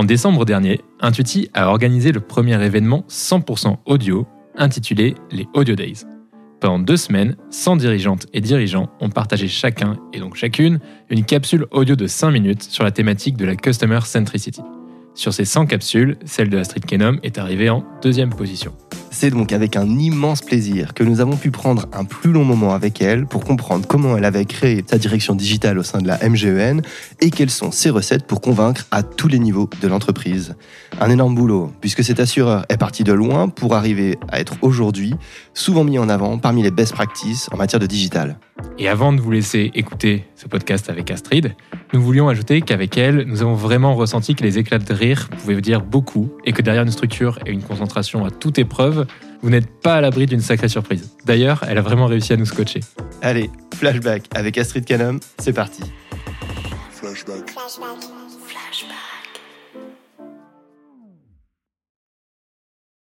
En décembre dernier, Intuiti a organisé le premier événement 100% audio intitulé les Audio Days. Pendant deux semaines, 100 dirigeantes et dirigeants ont partagé chacun, et donc chacune, une capsule audio de 5 minutes sur la thématique de la Customer Centricity. Sur ces 100 capsules, celle de Astrid Kenum est arrivée en deuxième position. C'est donc avec un immense plaisir que nous avons pu prendre un plus long moment avec elle pour comprendre comment elle avait créé sa direction digitale au sein de la MGEN et quelles sont ses recettes pour convaincre à tous les niveaux de l'entreprise. Un énorme boulot, puisque cet assureur est parti de loin pour arriver à être aujourd'hui souvent mis en avant parmi les best practices en matière de digital. Et avant de vous laisser écouter ce podcast avec Astrid, nous voulions ajouter qu'avec elle, nous avons vraiment ressenti que les éclats de rire pouvaient vous dire beaucoup et que derrière une structure et une concentration à toute épreuve, vous n'êtes pas à l'abri d'une sacrée surprise. D'ailleurs, elle a vraiment réussi à nous scotcher. Allez, flashback avec Astrid Canum, c'est parti. Flashback. Flashback. Flashback.